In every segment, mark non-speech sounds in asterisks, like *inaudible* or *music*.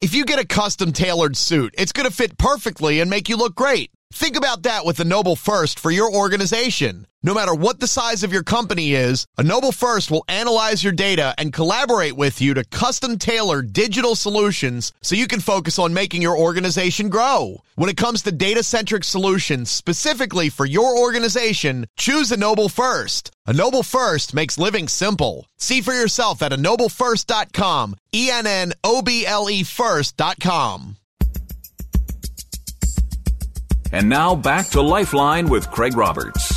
If you get a custom tailored suit, it's going to fit perfectly and make you look great. Think about that with Ennoble First for your organization. No matter what the size of your company is, Ennoble First will analyze your data and collaborate with you to custom tailor digital solutions so you can focus on making your organization grow. When it comes to data centric solutions specifically for your organization, choose Ennoble First. Ennoble First makes living simple. See for yourself at ennoblefirst.com, E N N O B L E first.com. And now back to Lifeline with Craig Roberts.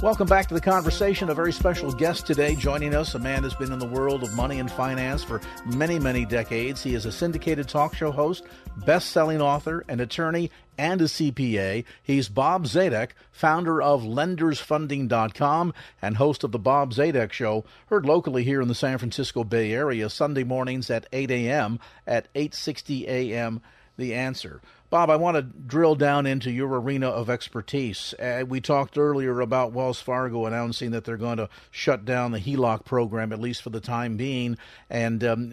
Welcome back to the conversation. A very special guest today joining us, a man who's been in the world of money and finance for many, many decades. He is a syndicated talk show host, best selling author, an attorney, and a CPA. He's Bob Zadek, founder of lendersfunding.com and host of the Bob Zadek Show, heard locally here in the San Francisco Bay Area Sunday mornings at 8 a.m. at 8:60 a.m. The answer. Bob, I want to drill down into your arena of expertise. Uh, we talked earlier about Wells Fargo announcing that they're going to shut down the HELOC program, at least for the time being, and um,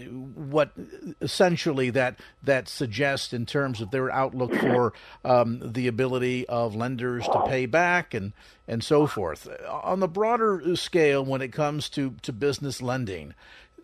what essentially that that suggests in terms of their outlook for um, the ability of lenders to pay back and and so forth. On the broader scale, when it comes to to business lending,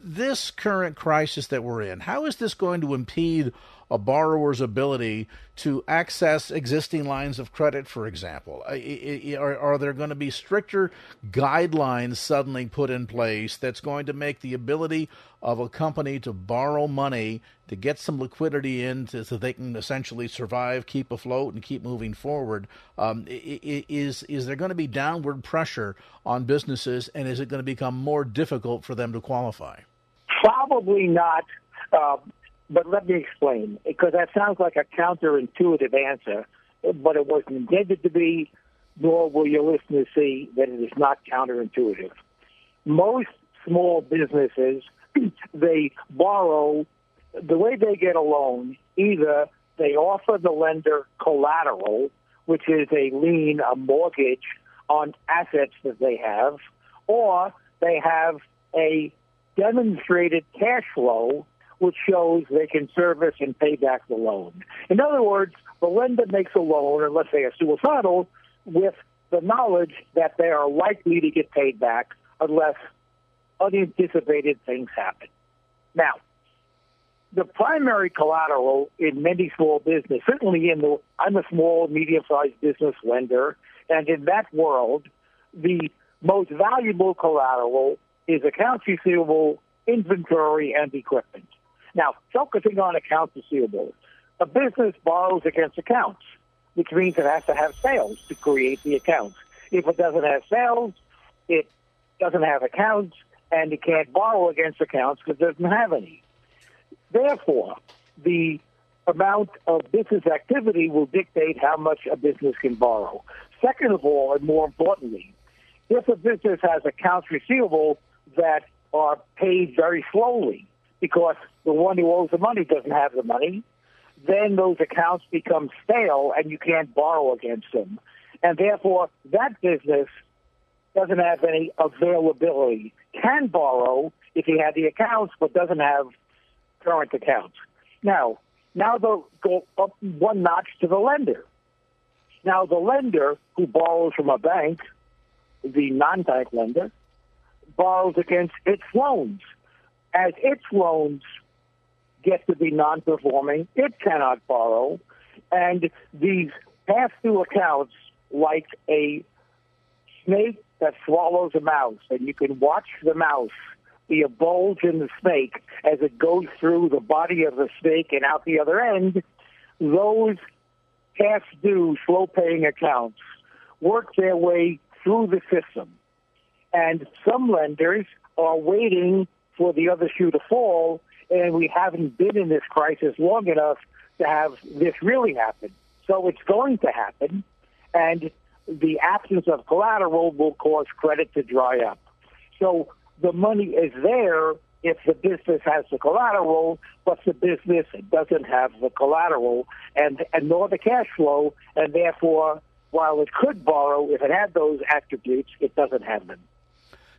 this current crisis that we're in, how is this going to impede a borrower's ability to access existing lines of credit, for example? Are, are there going to be stricter guidelines suddenly put in place that's going to make the ability of a company to borrow money to get some liquidity in to, so they can essentially survive, keep afloat, and keep moving forward? Um, is, is there going to be downward pressure on businesses, and is it going to become more difficult for them to qualify? Probably not. Uh, but let me explain, because that sounds like a counterintuitive answer, but it wasn't intended to be, nor will your listeners see that it is not counterintuitive. Most small businesses, *clears throat* they borrow, the way they get a loan, either they offer the lender collateral, which is a lien, a mortgage on assets that they have, or they have a demonstrated cash flow which shows they can service and pay back the loan. In other words, the lender makes a loan, let's say a suicidal, with the knowledge that they are likely to get paid back unless unanticipated things happen. Now, the primary collateral in many small business, certainly in the, I'm a small, medium-sized business lender, and in that world, the most valuable collateral is accounts receivable, inventory, and equipment. Now, focusing on accounts receivable, a business borrows against accounts, which means it has to have sales to create the accounts. If it doesn't have sales, it doesn't have accounts, and it can't borrow against accounts because it doesn't have any. Therefore, the amount of business activity will dictate how much a business can borrow. Second of all, and more importantly, if a business has accounts receivable that are paid very slowly, because the one who owes the money doesn't have the money, then those accounts become stale and you can't borrow against them. And therefore, that business doesn't have any availability. Can borrow if he had the accounts, but doesn't have current accounts. Now, now they'll go up one notch to the lender. Now, the lender who borrows from a bank, the non-bank lender, borrows against its loans as its loans get to be non-performing, it cannot borrow, and these pass-through accounts, like a snake that swallows a mouse, and you can watch the mouse be a bulge in the snake as it goes through the body of the snake and out the other end, those past due, slow paying accounts work their way through the system. And some lenders are waiting for the other shoe to fall, and we haven't been in this crisis long enough to have this really happen. So it's going to happen, and the absence of collateral will cause credit to dry up. So the money is there if the business has the collateral, but the business doesn't have the collateral and, and nor the cash flow, and therefore, while it could borrow, if it had those attributes, it doesn't have them.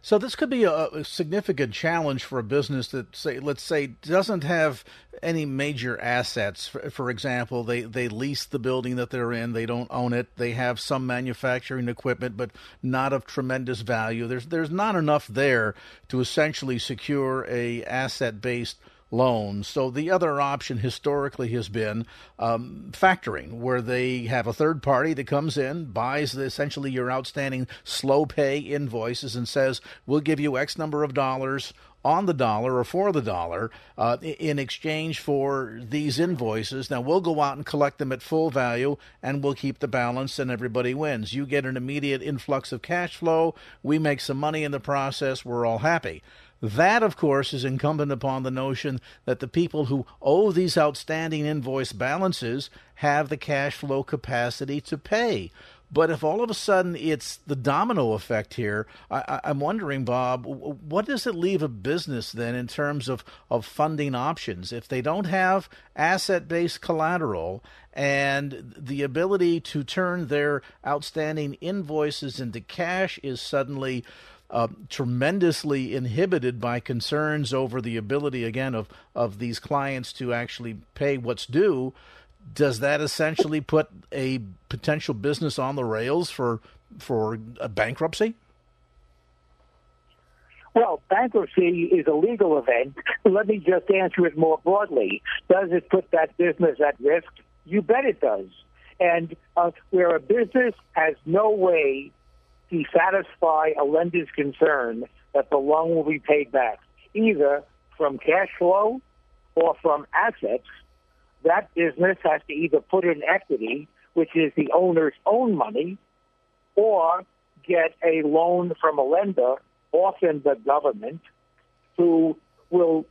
So this could be a, a, significant challenge for a business that say let's say doesn't have any major assets. For, for, example, they they lease the building that they're in, they don't own it. They have some manufacturing equipment but not of tremendous value. There's there's not enough there to essentially secure a asset-based loans. So the other option historically has been um, factoring, where they have a third party that comes in, buys the, essentially your outstanding slow pay invoices, and says, "We'll give you X number of dollars." On the dollar or for the dollar uh, in exchange for these invoices. Now, we'll go out and collect them at full value and we'll keep the balance and everybody wins. You get an immediate influx of cash flow. We make some money in the process. We're all happy. That, of course, is incumbent upon the notion that the people who owe these outstanding invoice balances have the cash flow capacity to pay. But if all of a sudden it's the domino effect here, I, am wondering, Bob, what does it leave a business then in terms of, of funding options? If they don't have asset based collateral and the ability to turn their outstanding invoices into cash is suddenly uh, tremendously inhibited by concerns over the ability, again, of, of these clients to actually pay what's due, does that essentially put a potential business on the rails for for a bankruptcy? Well, bankruptcy is a legal event. Let me just answer it more broadly. Does it put that business at risk? You bet it does. And uh, where a business has no way to satisfy a lender's concern that the loan will be paid back, either from cash flow or from assets, that business has to either put in equity, which is the owner's own money, or get a loan from a lender, often the government, who will,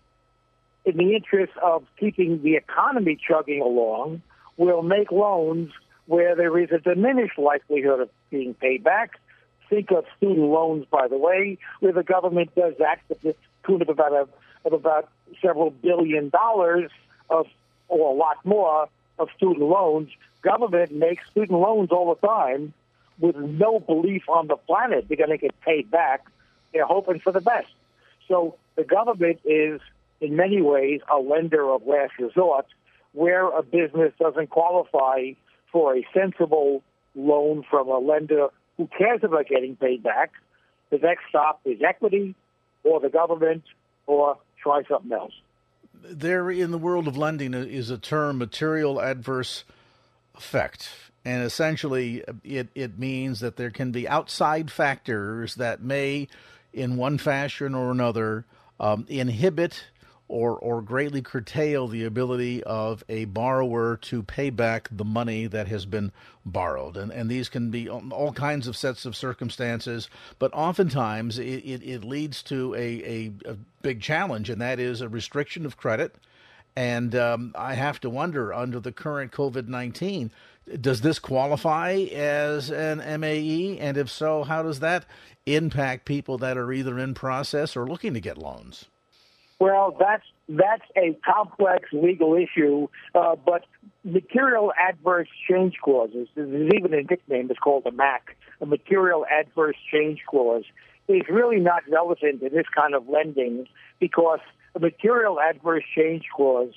in the interest of keeping the economy chugging along, will make loans where there is a diminished likelihood of being paid back think of student loans, by the way, where the government does act to the tune of about a, of about several billion dollars of, or a lot more of student loans. Government makes student loans all the time with no belief on the planet they're going to get paid back. They're hoping for the best. So the government is, in many ways, a lender of last resort where a business doesn't qualify for a sensible loan from a lender who cares about getting paid back? The next stop is equity or the government or try something else. There, in the world of lending, is a term material adverse effect. And essentially, it, it means that there can be outside factors that may, in one fashion or another, um, inhibit or, or greatly curtail the ability of a borrower to pay back the money that has been borrowed. And, and these can be all kinds of sets of circumstances, but oftentimes it, it, it leads to a, a, a, big challenge, and that is a restriction of credit. And um, I have to wonder, under the current COVID 19, does this qualify as an MAE? And if so, how does that impact people that are either in process or looking to get loans? Well, that's that's a complex legal issue, uh, but material adverse change clauses. There's even a nickname. It's called a MAC, a material adverse change clause, is really not relevant to this kind of lending because a material adverse change clause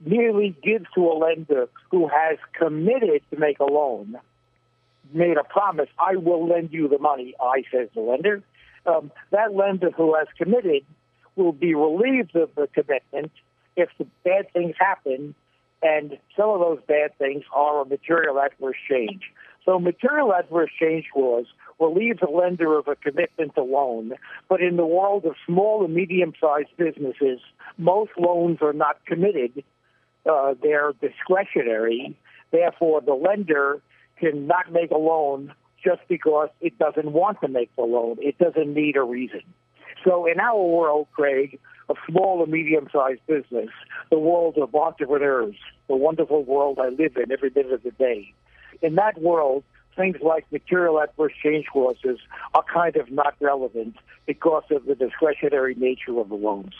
merely gives to a lender who has committed to make a loan, made a promise, I will lend you the money, I says the lender. Um, that lender who has committed will be relieved of the commitment if the bad things happen, and some of those bad things are a material adverse change. So material adverse change clause relieves a lender of a commitment to loan, but in the world of small and medium-sized businesses, most loans are not committed. Uh, they're discretionary. Therefore, the lender cannot make a loan just because it doesn't want to make the loan. It doesn't need a reason. So in our world, Craig, of small and medium-sized business, the world of entrepreneurs, the wonderful world I live in every minute of the day, in that world, things like material adverse change clauses are kind of not relevant because of the discretionary nature of the loans.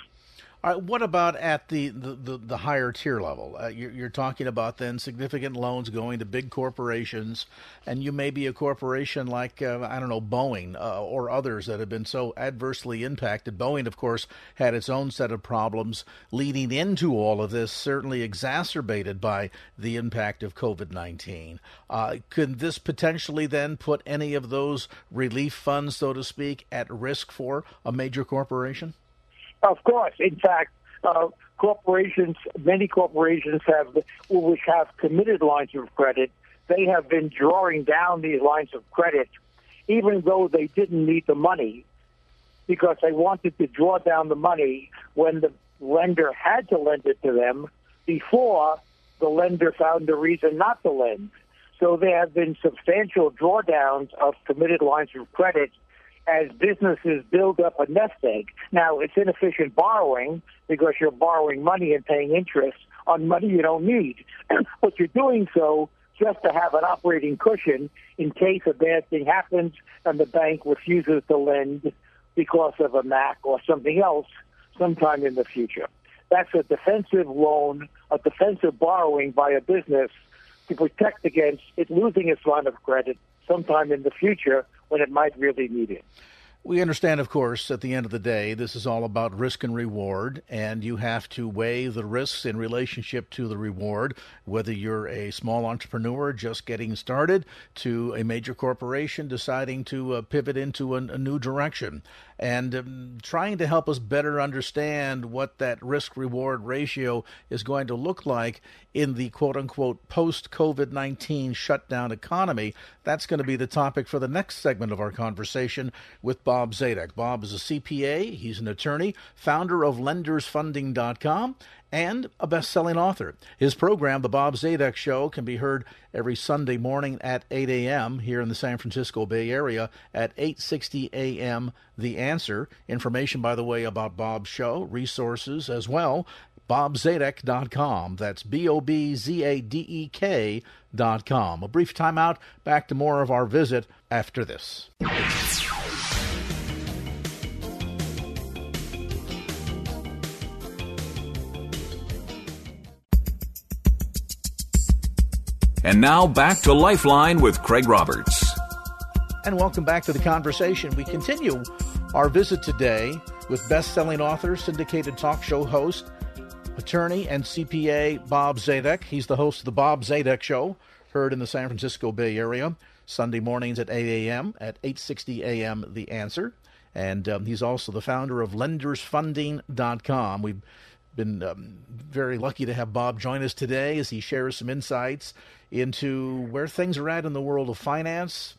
All right, what about at the, the, the, the higher tier level? Uh, you're, you're, talking about then significant loans going to big corporations, and you may be a corporation like, uh, I don't know, Boeing uh, or others that have been so adversely impacted. Boeing, of course, had its own set of problems leading into all of this, certainly exacerbated by the impact of COVID 19. Uh, could this potentially then put any of those relief funds, so to speak, at risk for a major corporation? Of course. In fact, uh, corporations, many corporations have, which have committed lines of credit, they have been drawing down these lines of credit, even though they didn't need the money, because they wanted to draw down the money when the lender had to lend it to them before the lender found a reason not to lend. So there have been substantial drawdowns of committed lines of credit as businesses build up a nest egg. Now, it's inefficient borrowing because you're borrowing money and paying interest on money you don't need. *clears throat* but you're doing so just to have an operating cushion in case a bad thing happens and the bank refuses to lend because of a MAC or something else sometime in the future. That's a defensive loan, a defensive borrowing by a business to protect against it losing its line of credit sometime in the future when it might really need it. We understand, of course, at the end of the day, this is all about risk and reward, and you have to weigh the risks in relationship to the reward, whether you're a small entrepreneur just getting started to a major corporation deciding to uh, pivot into a, a, new direction. And um, trying to help us better understand what that risk reward ratio is going to look like in the quote unquote post COVID 19 shutdown economy. That's going to be the topic for the next segment of our conversation with Bob Zadek. Bob is a CPA, he's an attorney, founder of lendersfunding.com, and a best selling author. His program, The Bob Zadek Show, can be heard every Sunday morning at 8 a.m. here in the San Francisco Bay Area at 8.60 a.m. The Answer. Information, by the way, about Bob's show, resources as well, bobzadek.com. That's B O B Z A D E K.com. A brief timeout. Back to more of our visit after this. And now back to Lifeline with Craig Roberts. And welcome back to the conversation. We continue our visit today with best selling author, syndicated talk show host, attorney, and CPA Bob Zadek. He's the host of The Bob Zadek Show, heard in the San Francisco Bay Area, Sunday mornings at 8 a.m. at 8.60 a.m. The Answer. And um, he's also the founder of lendersfunding.com. We've been um, very lucky to have Bob join us today as he shares some insights into where things are at in the world of finance,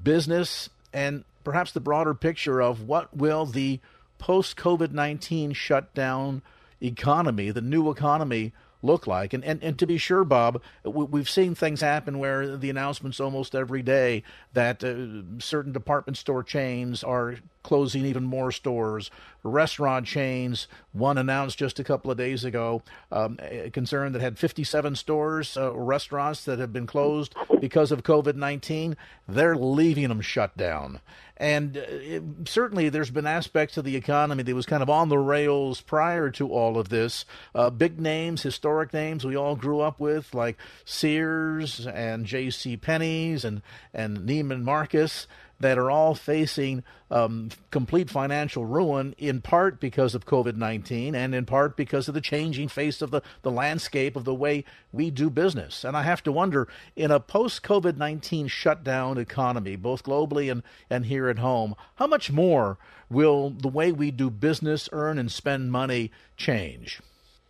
business, and perhaps the broader picture of what will the post COVID 19 shutdown economy, the new economy, look like. And, and, and to be sure, Bob, we've seen things happen where the announcements almost every day that uh, certain department store chains are closing even more stores. Restaurant chains, one announced just a couple of days ago, um, a concern that had 57 stores, uh, restaurants that have been closed because of COVID 19. They're leaving them shut down. And uh, it, certainly there's been aspects of the economy that was kind of on the rails prior to all of this. Uh, big names, historic names we all grew up with, like Sears and J.C. Penney's and, and Neiman Marcus that are all facing um, complete financial ruin, in part because of COVID 19 and in part because of the changing face of the, the landscape of the way we do business. And I have to wonder in a post COVID 19 shutdown economy, both globally and, and here at home, how much more will the way we do business, earn, and spend money change?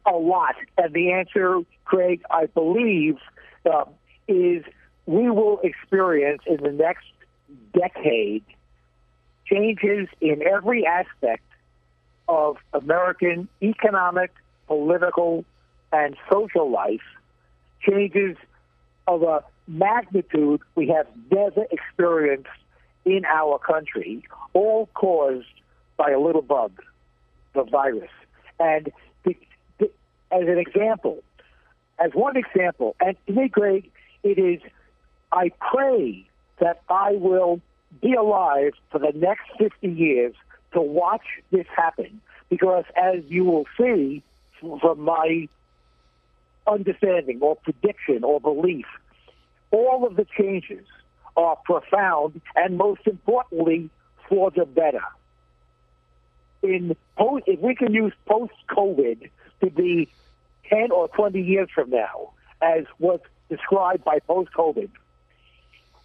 A lot. And the answer, Craig, I believe, uh, is we will experience in the next decade changes in every aspect of American economic, political, and social life, changes of a magnitude we have never experienced in our country, all caused by a little bug, the virus. And the, the, as an example, as one example, and to me, Greg, it is, I pray that I will be alive for the next 50 years to watch this happen because as you will see from my understanding or prediction or belief, all of the changes are profound and most importantly for the better. In post, if we can use post-COVID to be 10 or 20 years from now, as was described by post-COVID,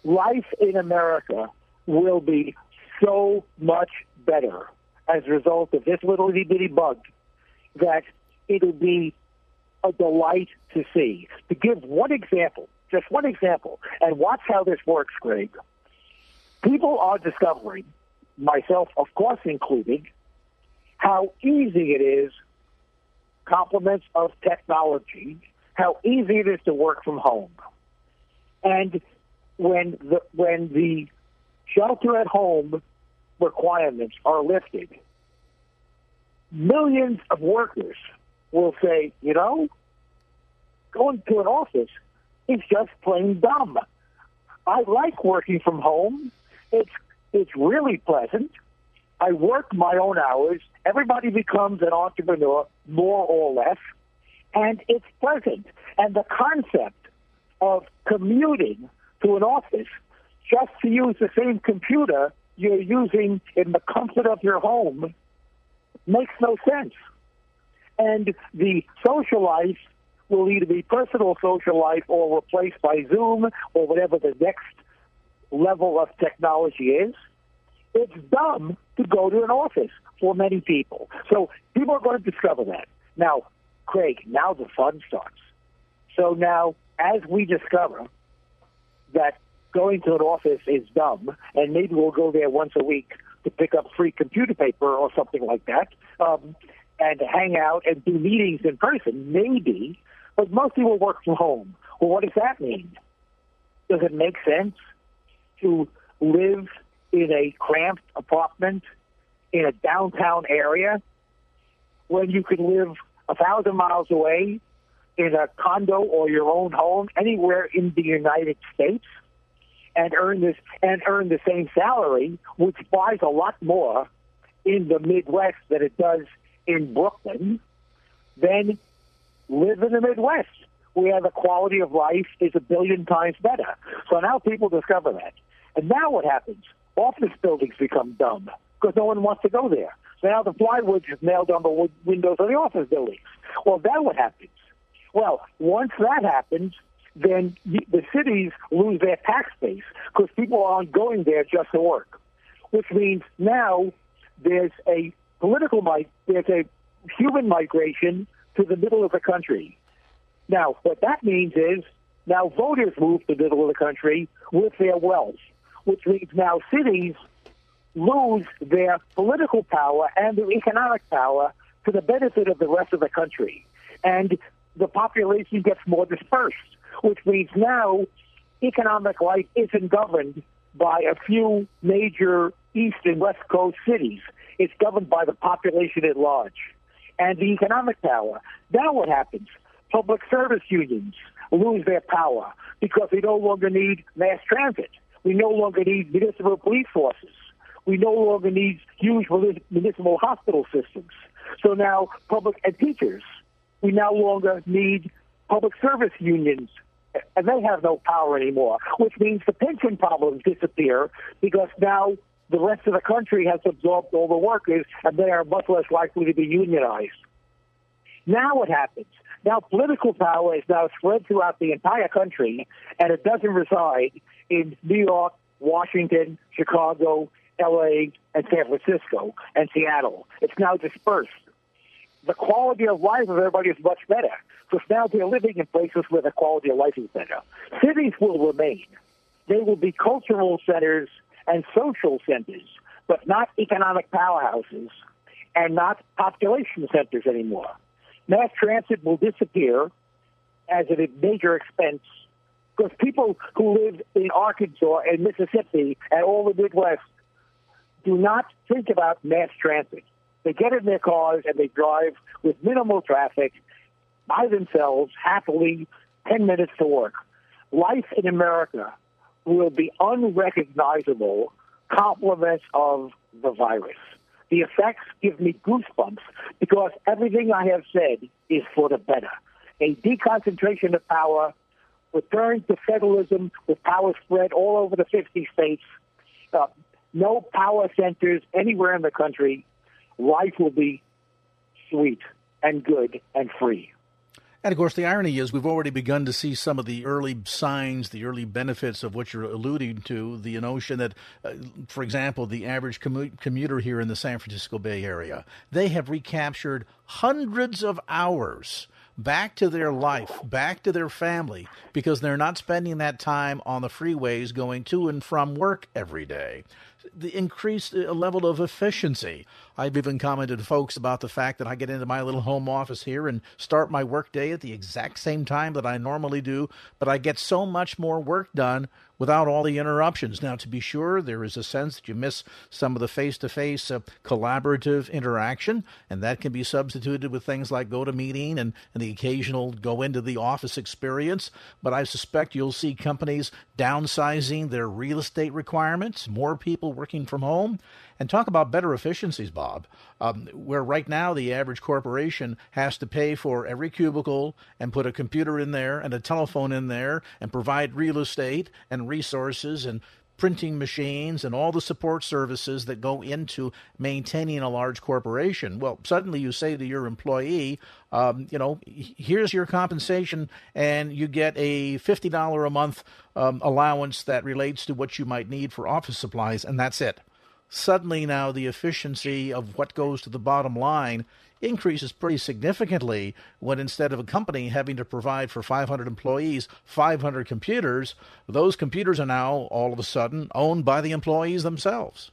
life in America will be so much better as a result of this little itty bitty bug that it'll be a delight to see. To give one example, just one example, and watch how this works, Greg. People are discovering, myself of course included, how easy it is, compliments of technology, how easy it is to work from home. And when the when the shelter at home requirements are lifted, millions of workers will say, you know, going to an office is just plain dumb. I like working from home. It's it's really pleasant. I work my own hours. Everybody becomes an entrepreneur, more or less, and it's pleasant. And the concept of commuting to an office just to use the same computer you're using in the comfort of your home makes no sense. And the social life will either be personal social life or replaced by Zoom or whatever the next level of technology is. It's dumb to go to an office for many people. So people are going to discover that. Now, Craig, now the fun starts. So now, as we discover that going to an office is dumb, and maybe we'll go there once a week to pick up free computer paper or something like that, um, and hang out and do meetings in person, maybe, but most people work from home. Well, what does that mean? Does it make sense to live in a cramped apartment in a downtown area when you can live a thousand miles away in a condo or your own home anywhere in the United States and earn this and earn the same salary, which buys a lot more in the Midwest than it does in Brooklyn, then live in the Midwest where the quality of life is a billion times better. So now people discover that. And now what happens? office buildings become dumb because no one wants to go there. So now the plywood is nailed on the windows of the office buildings. Well, then what happens? Well, once that happens, then the cities lose their tax base because people aren't going there just to work, which means now there's a political there's a human migration to the middle of the country. Now, what that means is now voters move to the middle of the country with their wealth which means now cities lose their political power and their economic power to the benefit of the rest of the country. And the population gets more dispersed, which means now economic life isn't governed by a few major east and west coast cities. It's governed by the population at large and the economic power. Now what happens? Public service unions lose their power because they no longer need mass transit. We no longer need municipal police forces. We no longer need huge municipal hospital systems. So now public and teachers, we no longer need public service unions and they have no power anymore, which means the pension problems disappear because now the rest of the country has absorbed all the workers and they are much less likely to be unionized. Now what happens? Now political power is now spread throughout the entire country and it doesn't reside in New York, Washington, Chicago, LA, and San Francisco, and Seattle. It's now dispersed. The quality of life of everybody is much better. Because now they're living in places where the quality of life is better. Cities will remain. They will be cultural centers and social centers, but not economic powerhouses and not population centers anymore. Mass transit will disappear as a major expense because people who live in Arkansas and Mississippi and all the Midwest do not think about mass transit. They get in their cars and they drive with minimal traffic by themselves, happily, 10 minutes to work. Life in America will be unrecognizable complements of the virus. the effects give me goosebumps because everything I have said is for the better. A deconcentration of power, return to federalism with power spread all over the 50 states, uh, no power centers anywhere in the country, life will be sweet and good and free. And of course, the irony is we've already begun to see some of the early signs, the early benefits of what you're alluding to. The notion that, uh, for example, the average commu- commuter here in the San Francisco Bay Area, they have recaptured hundreds of hours back to their life, back to their family, because they're not spending that time on the freeways going to and from work every day the increased uh, level of efficiency. I've even commented to folks about the fact that I get into my little home office here and start my workday at the exact same time that I normally do, but I get so much more work done without all the interruptions. Now, to be sure, there is a sense that you miss some of the face to face collaborative interaction, and that can be substituted with things like GoToMeeting and, and the occasional go into the office experience. But I suspect you'll see companies downsizing their real estate requirements, more people working from home. And talk about better efficiencies, Bob, um, where right now the average corporation has to pay for every cubicle and put a computer in there and a telephone in there and provide real estate and resources and printing machines and all the support services that go into maintaining a large corporation. Well, suddenly you say to your employee, um, you know, here's your compensation, and you get a $50 a month um, allowance that relates to what you might need for office supplies, and that's it suddenly now the efficiency of what goes to the bottom line increases pretty significantly when instead of a company having to provide for 500 employees 500 computers, those computers are now all of a sudden owned by the employees themselves.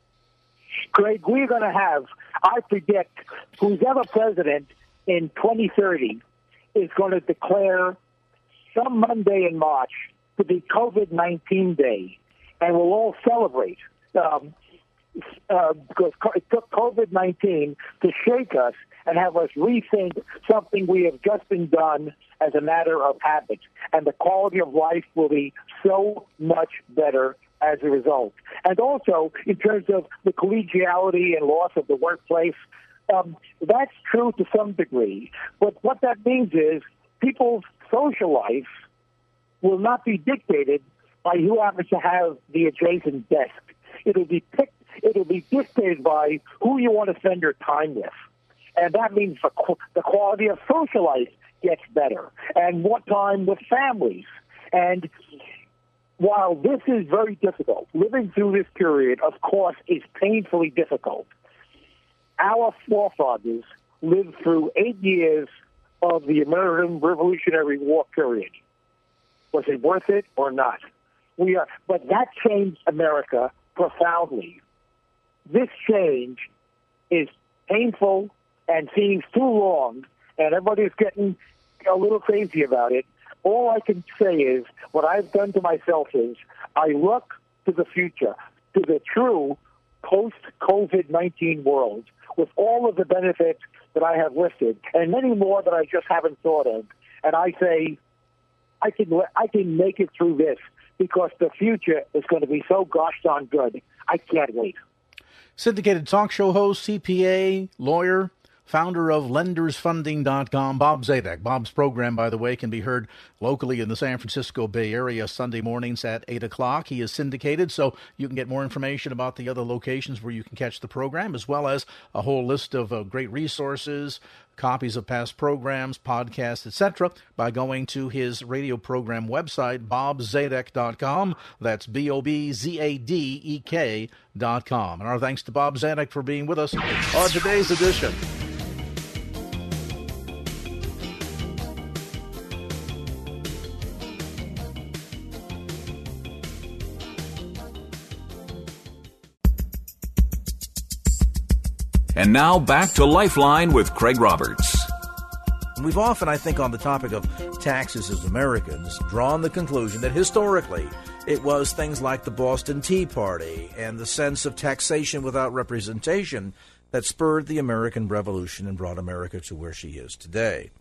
Craig, we're going to have, I predict, who's ever president in 2030 is going to declare some Monday in March to be COVID 19 Day, and we'll all celebrate. Um, uh, because it took COVID 19 to shake us and have us rethink something we have just been done as a matter of habit. And the quality of life will be so much better as a result. And also, in terms of the collegiality and loss of the workplace, um, that's true to some degree. But what that means is people's social life will not be dictated by who happens to have the adjacent desk. It'll be picked It'll be dictated by who you want to spend your time with. And that means the, the quality of social life gets better and what time with families. And while this is very difficult, living through this period, of course, is painfully difficult. Our forefathers lived through eight years of the American Revolutionary War period. Was it worth it or not? We are, but that changed America profoundly this change is painful and seems too long, and everybody's getting a little crazy about it. All I can say is what I've done to myself is I look to the future, to the true post COVID 19 world with all of the benefits that I have listed and many more that I just haven't thought of. And I say, I can, I can make it through this because the future is going to be so gosh darn good. I can't wait syndicated talk show host, CPA, lawyer, founder of lendersfunding.com, Bob Zadek. Bob's program, by the way, can be heard locally in the San Francisco Bay Area Sunday mornings at 8 o'clock. He is syndicated, so you can get more information about the other locations where you can catch the program, as well as a whole list of uh, great resources, copies of past programs, podcasts, etc., by going to his radio program website, bobzadek.com. That's B O B Z A D E K.com. And our thanks to Bob Zadek for being with us on today's edition. And now back to Lifeline with Craig Roberts. We've often, I think, on the topic of taxes as Americans, drawn the conclusion that historically it was things like the Boston Tea Party and the sense of taxation without representation that spurred the American Revolution and brought America to where she is today.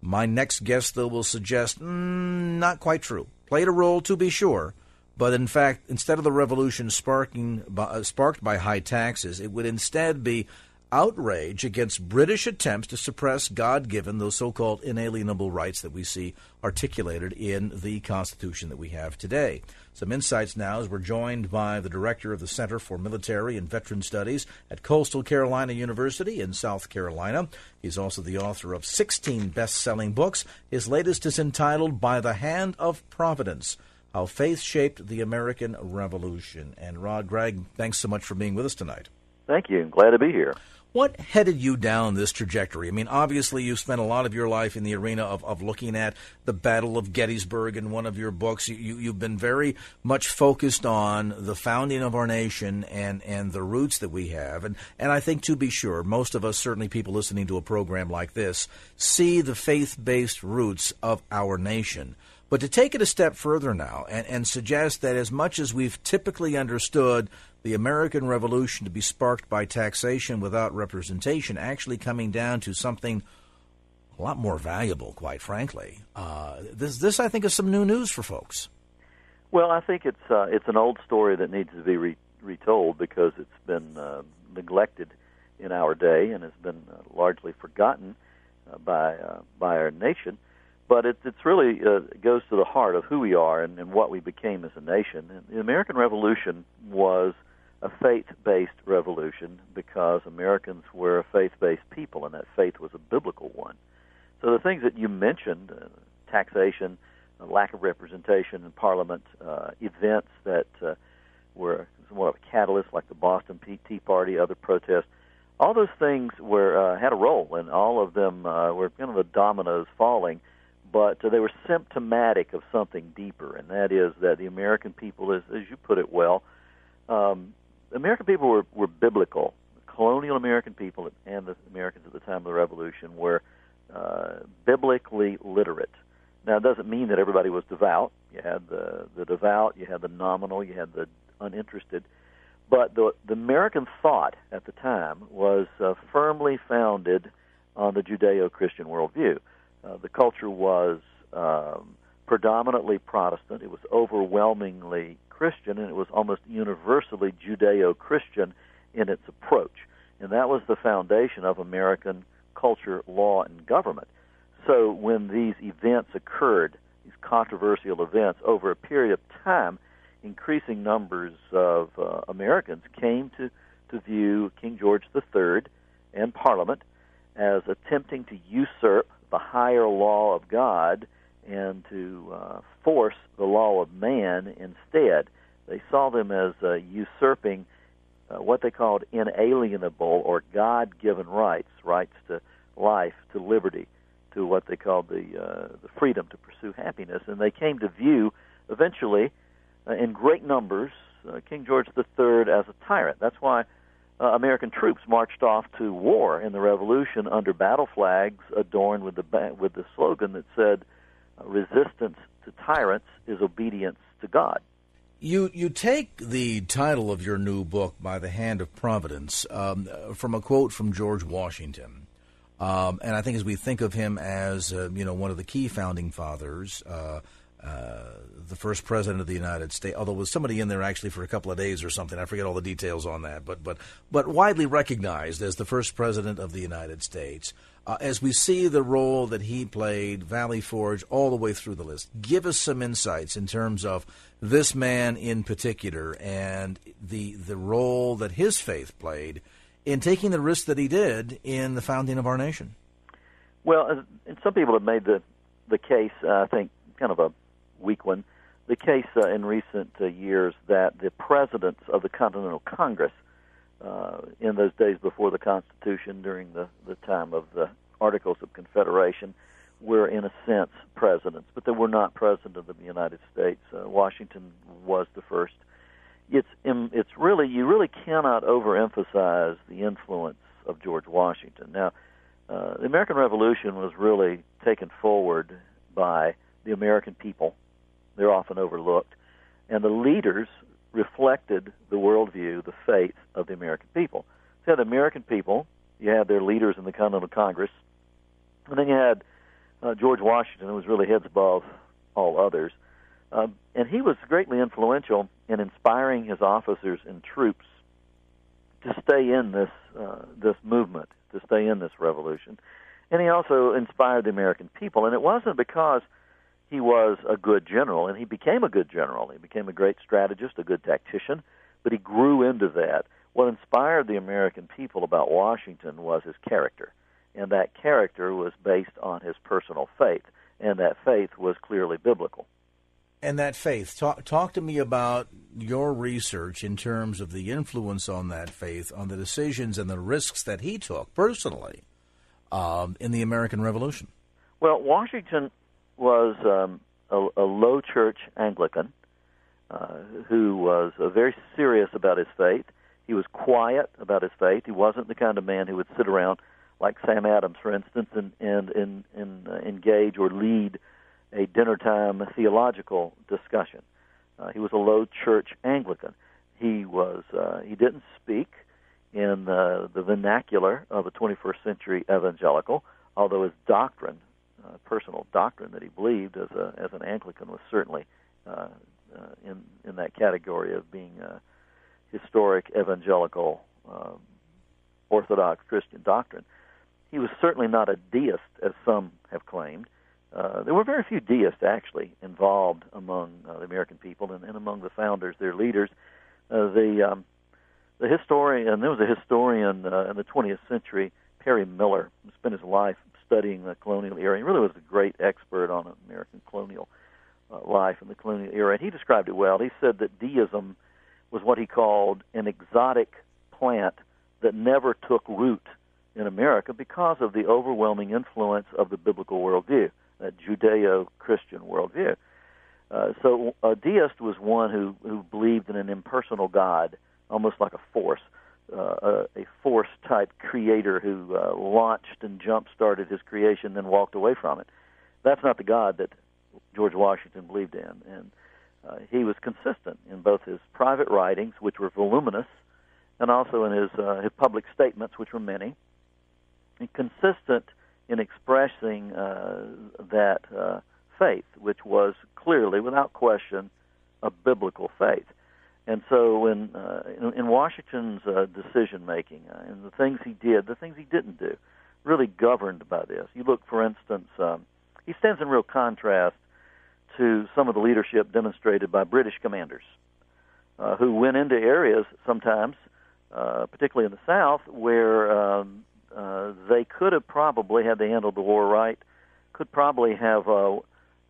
My next guest, though, will suggest mm, not quite true. Played a role, to be sure, but in fact, instead of the revolution sparking, uh, sparked by high taxes, it would instead be outrage against British attempts to suppress God given, those so called inalienable rights that we see articulated in the Constitution that we have today. Some insights now as we're joined by the director of the Center for Military and Veteran Studies at Coastal Carolina University in South Carolina. He's also the author of 16 best selling books. His latest is entitled By the Hand of Providence How Faith Shaped the American Revolution. And Rod Gragg, thanks so much for being with us tonight. Thank you. Glad to be here. What headed you down this trajectory? I mean, obviously, you've spent a lot of your life in the arena of, of looking at the Battle of Gettysburg in one of your books. You, you've been very much focused on the founding of our nation and, and the roots that we have. And, and I think, to be sure, most of us, certainly people listening to a program like this, see the faith based roots of our nation. But to take it a step further now and, and suggest that as much as we've typically understood the American Revolution to be sparked by taxation without representation actually coming down to something a lot more valuable, quite frankly. Uh, this, this, I think, is some new news for folks. Well, I think it's uh, it's an old story that needs to be re- retold because it's been uh, neglected in our day and has been uh, largely forgotten uh, by uh, by our nation. But it, it's really goes to the heart of who we are and, and what we became as a nation. And the American Revolution was a faith based revolution because Americans were a faith based people, and that faith was a biblical one. So the things that you mentioned uh, taxation, lack of representation in Parliament, uh, events that uh, were somewhat of a catalyst, like the Boston Tea Party, other protests. All those things were uh, had a role, and all of them uh, were kind of the dominoes falling. But they were symptomatic of something deeper, and that is that the American people, as, as you put it well, um, American people were, were biblical. Colonial American people and the Americans at the time of the Revolution were uh, biblically literate. Now, it doesn't mean that everybody was devout. You had the the devout, you had the nominal, you had the uninterested. But the the American thought at the time was uh, firmly founded on the Judeo-Christian worldview. Uh, the culture was um, predominantly Protestant. It was overwhelmingly Christian, and it was almost universally Judeo Christian in its approach. And that was the foundation of American culture, law, and government. So when these events occurred, these controversial events, over a period of time, increasing numbers of uh, Americans came to, to view King George III and Parliament as attempting to usurp the higher law of God and to uh, force the law of man instead. They saw them as uh, usurping uh, what they called inalienable or God given rights, rights to life, to liberty, to what they called the, uh, the freedom to pursue happiness. And they came to view, eventually, uh, in great numbers, uh, King George III as a tyrant. That's why uh, American troops marched off to war in the Revolution under battle flags adorned with the with the slogan that said, resistance to tyrants is obedience to God. You you take the title of your new book by the hand of providence um, from a quote from George Washington, um, and I think as we think of him as uh, you know one of the key founding fathers, uh, uh, the first president of the United States, although was somebody in there actually for a couple of days or something. I forget all the details on that, but but but widely recognized as the first president of the United States uh, as we see the role that he played, Valley Forge, all the way through the list. Give us some insights in terms of this man in particular and the the role that his faith played in taking the risk that he did in the founding of our nation. Well, and some people have made the the case, uh, I think, kind of a weak one, the case uh, in recent uh, years that the presidents of the Continental Congress uh, in those days before the Constitution, during the, the time of the Articles of Confederation, were in a sense presidents, but they were not president of the United States. Uh, Washington was the first. It's it's really you really cannot overemphasize the influence of George Washington. Now, uh, the American Revolution was really taken forward by the American people. They're often overlooked, and the leaders reflected the worldview, the faith of the American people. So you had the American people, you had their leaders in the Continental Congress, and then you had uh, George Washington, who was really heads above all others. Um, and he was greatly influential in inspiring his officers and troops to stay in this uh, this movement, to stay in this revolution. And he also inspired the American people. And it wasn't because he was a good general, and he became a good general. He became a great strategist, a good tactician, but he grew into that. What inspired the American people about Washington was his character, and that character was based on his personal faith, and that faith was clearly biblical. And that faith, talk, talk to me about your research in terms of the influence on that faith, on the decisions and the risks that he took personally um, in the American Revolution. Well, Washington was um, a, a, low church Anglican uh, who was uh, very serious about his faith. He was quiet about his faith. He wasn't the kind of man who would sit around like Sam Adams, for instance, and and and, and uh, engage or lead a dinner time theological discussion. Uh, he was a low church Anglican. He was uh, he didn't speak in uh, the vernacular of a 21st century evangelical, although his doctrine uh, personal doctrine that he believed as a as an Anglican was certainly uh, uh, in in that category of being a historic evangelical um, Orthodox Christian doctrine. He was certainly not a deist, as some have claimed. Uh, there were very few deists actually involved among uh, the American people and, and among the founders, their leaders. Uh, the um, the historian, there was a historian uh, in the 20th century, Perry Miller, who spent his life studying the colonial era. He really was a great expert on American colonial uh, life in the colonial era, and he described it well. He said that deism was what he called an exotic plant that never took root in America because of the overwhelming influence of the biblical worldview, that Judeo-Christian worldview. Uh, so a deist was one who, who believed in an impersonal God, almost like a force uh, a, force type creator who uh, launched and jump started his creation, then walked away from it. That's not the God that George Washington believed in, and uh, he was consistent in both his private writings, which were voluminous, and also in his uh, his public statements, which were many, and consistent in expressing uh, that uh, faith, which was clearly, without question, a biblical faith. And so, in uh, in, in Washington's uh, decision making uh, and the things he did, the things he didn't do, really governed by this. You look, for instance, um, he stands in real contrast to some of the leadership demonstrated by British commanders, uh, who went into areas sometimes, uh, particularly in the South, where um, uh, they could have probably, had they handled the war right, could probably have uh,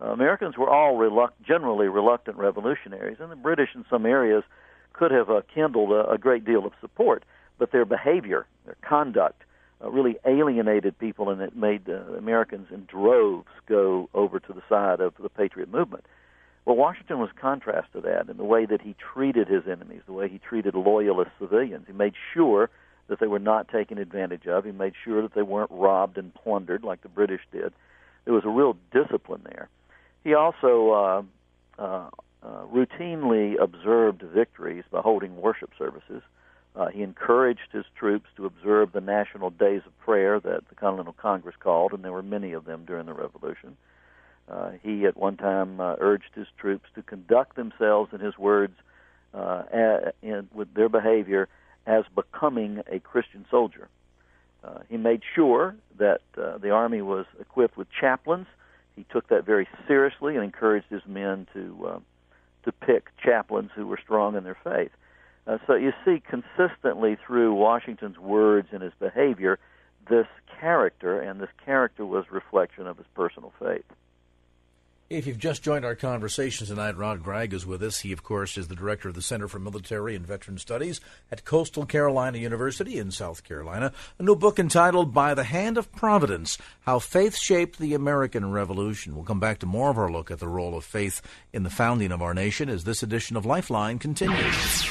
Americans were all reluct- generally reluctant revolutionaries, and the British in some areas could have uh, kindled a, a great deal of support, but their behavior, their conduct, uh, really alienated people, and it made uh, Americans in droves go over to the side of the patriot movement. Well, Washington was contrast to that in the way that he treated his enemies, the way he treated loyalist civilians. He made sure that they were not taken advantage of. He made sure that they weren't robbed and plundered like the British did. There was a real discipline there. He also uh, uh, uh, routinely observed victories by holding worship services. Uh, he encouraged his troops to observe the national days of prayer that the Continental Congress called, and there were many of them during the Revolution. Uh, he, at one time, uh, urged his troops to conduct themselves, in his words, uh, in, with their behavior as becoming a Christian soldier. Uh, he made sure that uh, the army was equipped with chaplains he took that very seriously and encouraged his men to uh, to pick chaplains who were strong in their faith. Uh, so you see consistently through Washington's words and his behavior this character, and this character was reflection of his personal faith. If you've just joined our conversation tonight, Rod Gragg is with us. He, of course, is the director of the Center for Military and Veteran Studies at Coastal Carolina University in South Carolina. A new book entitled By the Hand of Providence How Faith Shaped the American Revolution. We'll come back to more of our look at the role of faith in the founding of our nation as this edition of Lifeline continues.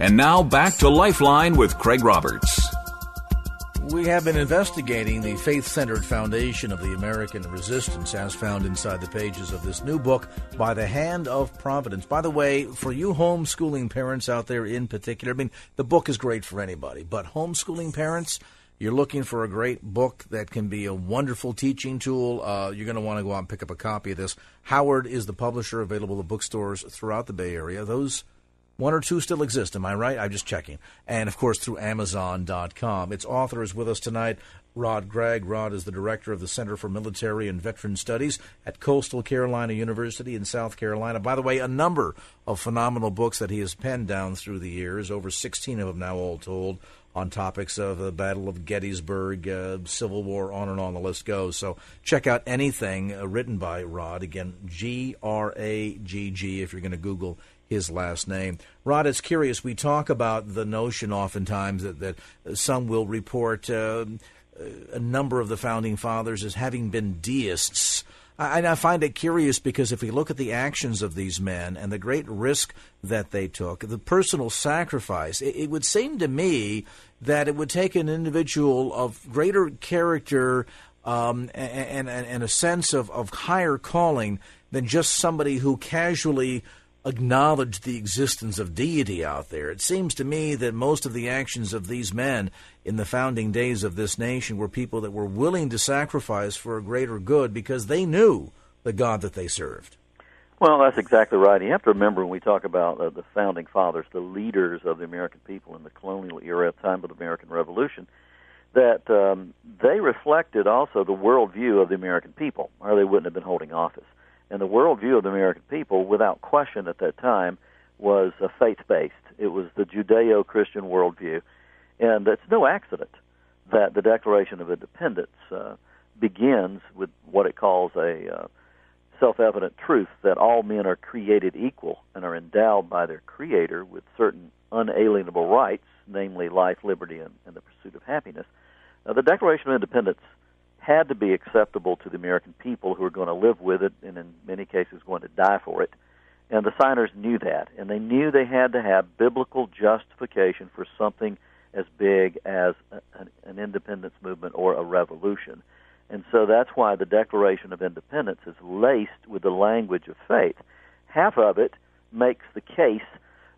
And now back to Lifeline with Craig Roberts. We have been investigating the faith centered foundation of the American resistance as found inside the pages of this new book, By the Hand of Providence. By the way, for you homeschooling parents out there in particular, I mean, the book is great for anybody, but homeschooling parents, you're looking for a great book that can be a wonderful teaching tool, uh, you're going to want to go out and pick up a copy of this. Howard is the publisher, available at bookstores throughout the Bay Area. Those one or two still exist, am I right? I'm just checking. And of course, through Amazon.com. Its author is with us tonight. Rod Gragg. Rod is the director of the Center for Military and Veteran Studies at Coastal Carolina University in South Carolina. By the way, a number of phenomenal books that he has penned down through the years, over 16 of them now all told, on topics of the Battle of Gettysburg, uh, Civil War, on and on the list goes. So check out anything uh, written by Rod. Again, G R A G G if you're going to Google his last name. Rod, it's curious. We talk about the notion oftentimes that, that some will report uh, a number of the founding fathers as having been deists. I, I find it curious because if we look at the actions of these men and the great risk that they took, the personal sacrifice, it, it would seem to me that it would take an individual of greater character um, and, and, and a sense of, of higher calling than just somebody who casually acknowledge the existence of deity out there. It seems to me that most of the actions of these men in the founding days of this nation were people that were willing to sacrifice for a greater good because they knew the God that they served. Well, that's exactly right. You have to remember when we talk about uh, the founding fathers, the leaders of the American people in the colonial era, time of the American Revolution, that um, they reflected also the worldview of the American people, or they wouldn't have been holding office. And the worldview of the American people, without question at that time, was uh, faith based. It was the Judeo Christian worldview. And it's no accident that the Declaration of Independence uh, begins with what it calls a uh, self evident truth that all men are created equal and are endowed by their Creator with certain unalienable rights, namely life, liberty, and, and the pursuit of happiness. Now, the Declaration of Independence had to be acceptable to the American people who were going to live with it and in many cases going to die for it. And the signers knew that, and they knew they had to have biblical justification for something as big as an independence movement or a revolution. And so that's why the Declaration of Independence is laced with the language of faith. Half of it makes the case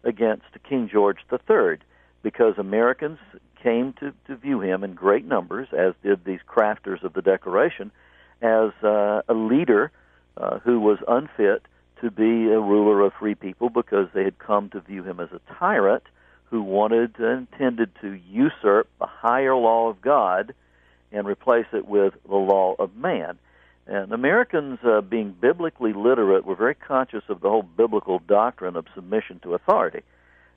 against King George III because Americans came to, to view him in great numbers, as did these crafters of the Declaration, as uh, a leader uh, who was unfit to be a ruler of free people because they had come to view him as a tyrant who wanted and intended to usurp the higher law of God and replace it with the law of man. And Americans, uh, being biblically literate, were very conscious of the whole biblical doctrine of submission to authority.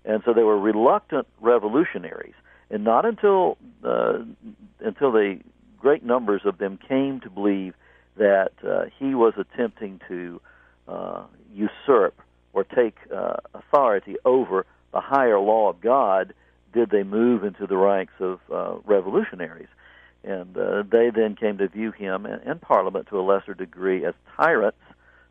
And so they were reluctant revolutionaries and not until uh, until the great numbers of them came to believe that uh, he was attempting to uh, usurp or take uh, authority over the higher law of God, did they move into the ranks of uh, revolutionaries. And uh, they then came to view him and, and Parliament to a lesser degree as tyrants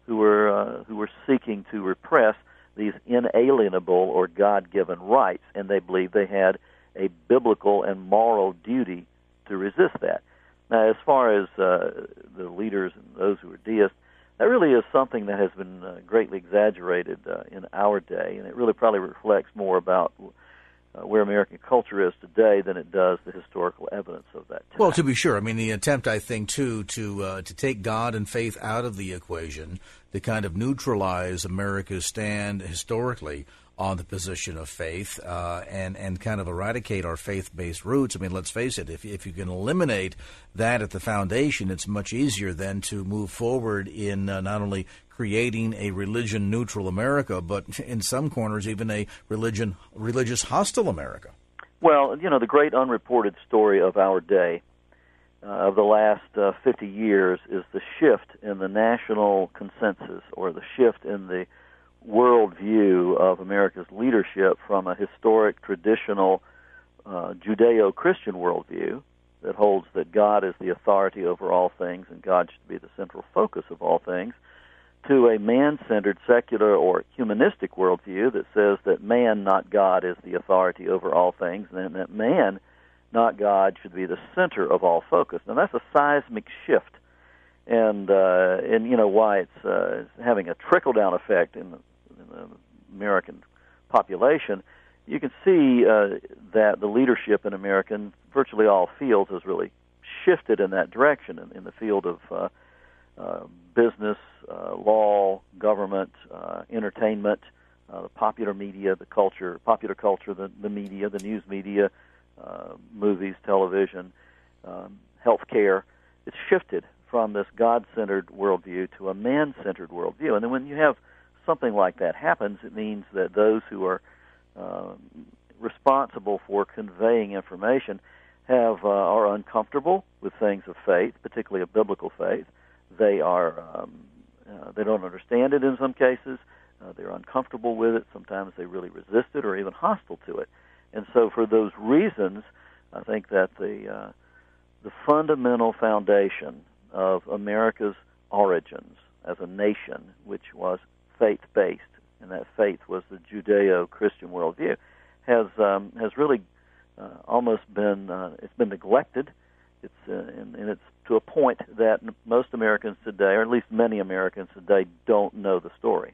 who were uh, who were seeking to repress these inalienable or God-given rights, and they believed they had a biblical and moral duty to resist that. Now, as far as uh, the leaders and those who are deists, that really is something that has been uh, greatly exaggerated uh, in our day, and it really probably reflects more about uh, where American culture is today than it does the historical evidence of that. Time. Well, to be sure, I mean the attempt, I think, too, to uh, to take God and faith out of the equation, to kind of neutralize America's stand historically on the position of faith uh, and and kind of eradicate our faith-based roots. I mean, let's face it: if if you can eliminate that at the foundation, it's much easier then to move forward in uh, not only creating a religion-neutral America, but *laughs* in some corners even a religion religious hostile America. Well, you know, the great unreported story of our day. Uh, of the last uh, 50 years is the shift in the national consensus or the shift in the worldview of America's leadership from a historic, traditional uh, Judeo Christian worldview that holds that God is the authority over all things and God should be the central focus of all things, to a man centered, secular, or humanistic worldview that says that man, not God, is the authority over all things, and that man, not God, should be the center of all focus. Now, that's a seismic shift. And uh, and you know why it's, uh, having a trickle down effect in American population you can see uh, that the leadership in America, in virtually all fields, has really shifted in that direction. In, in the field of uh, uh, business, uh, law, government, uh, entertainment, uh, the popular media, the culture, popular culture, the, the media, the news media, uh, movies, television, um, healthcare. It's shifted from this God-centered worldview to a man-centered worldview. And then when you have something like that happens, it means that those who are uh, responsible for conveying information have uh, are uncomfortable with things of faith, particularly of biblical faith. They are um, uh, they don't understand it in some cases. Uh, they're uncomfortable with it. Sometimes they really resist it or even hostile to it. And so, for those reasons, I think that the uh, the fundamental foundation of America's origins as a nation, which was faith based, and that faith was the Judeo-Christian worldview, has um, has really uh, almost been uh, it's been neglected. It's uh, and, and it's to a point that most Americans today, or at least many Americans today, don't know the story.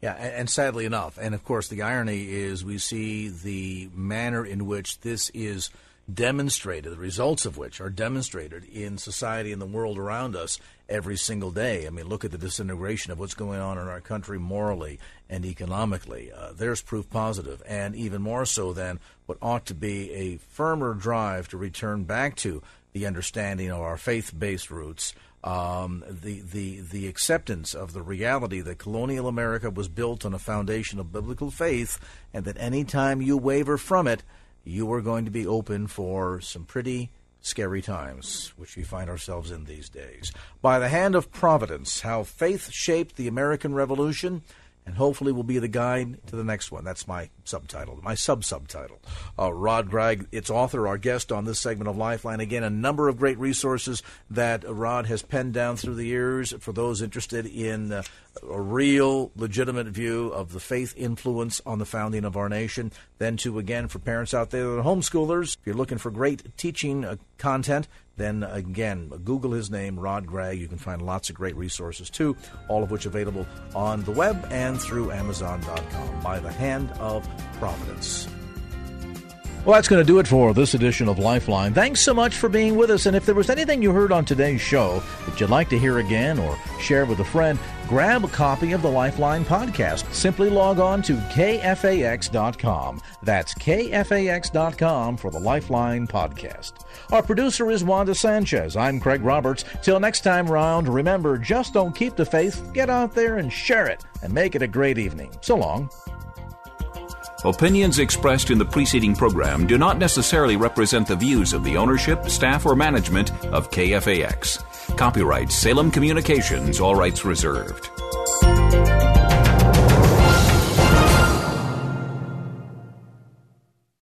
Yeah, and sadly enough, and of course, the irony is we see the manner in which this is demonstrated, the results of which are demonstrated in society and the world around us every single day. I mean, look at the disintegration of what's going on in our country morally and economically. Uh, there's proof positive, and even more so than what ought to be a firmer drive to return back to the understanding of our faith-based roots. Um, the, the, the acceptance of the reality that colonial America was built on a foundation of biblical faith, and that any time you waver from it, you are going to be open for some pretty scary times, which we find ourselves in these days. By the hand of providence, how faith shaped the American Revolution and hopefully will be the guide to the next one. That's my subtitle, my sub subtitle. Uh, Rod Gragg, its author, our guest on this segment of Lifeline. Again, a number of great resources that Rod has penned down through the years for those interested in uh, a real, legitimate view of the faith influence on the founding of our nation. Then, too, again, for parents out there that are homeschoolers, if you're looking for great teaching uh, content, then again, Google his name, Rod Gragg. You can find lots of great resources too, all of which available on the web and through Amazon.com by the hand of Providence. Well, that's going to do it for this edition of Lifeline. Thanks so much for being with us. And if there was anything you heard on today's show that you'd like to hear again or share with a friend, grab a copy of the Lifeline podcast. Simply log on to kfax.com. That's kfax.com for the Lifeline podcast. Our producer is Wanda Sanchez. I'm Craig Roberts. Till next time round, remember just don't keep the faith, get out there and share it, and make it a great evening. So long. Opinions expressed in the preceding program do not necessarily represent the views of the ownership, staff, or management of KFAX. Copyright Salem Communications, all rights reserved.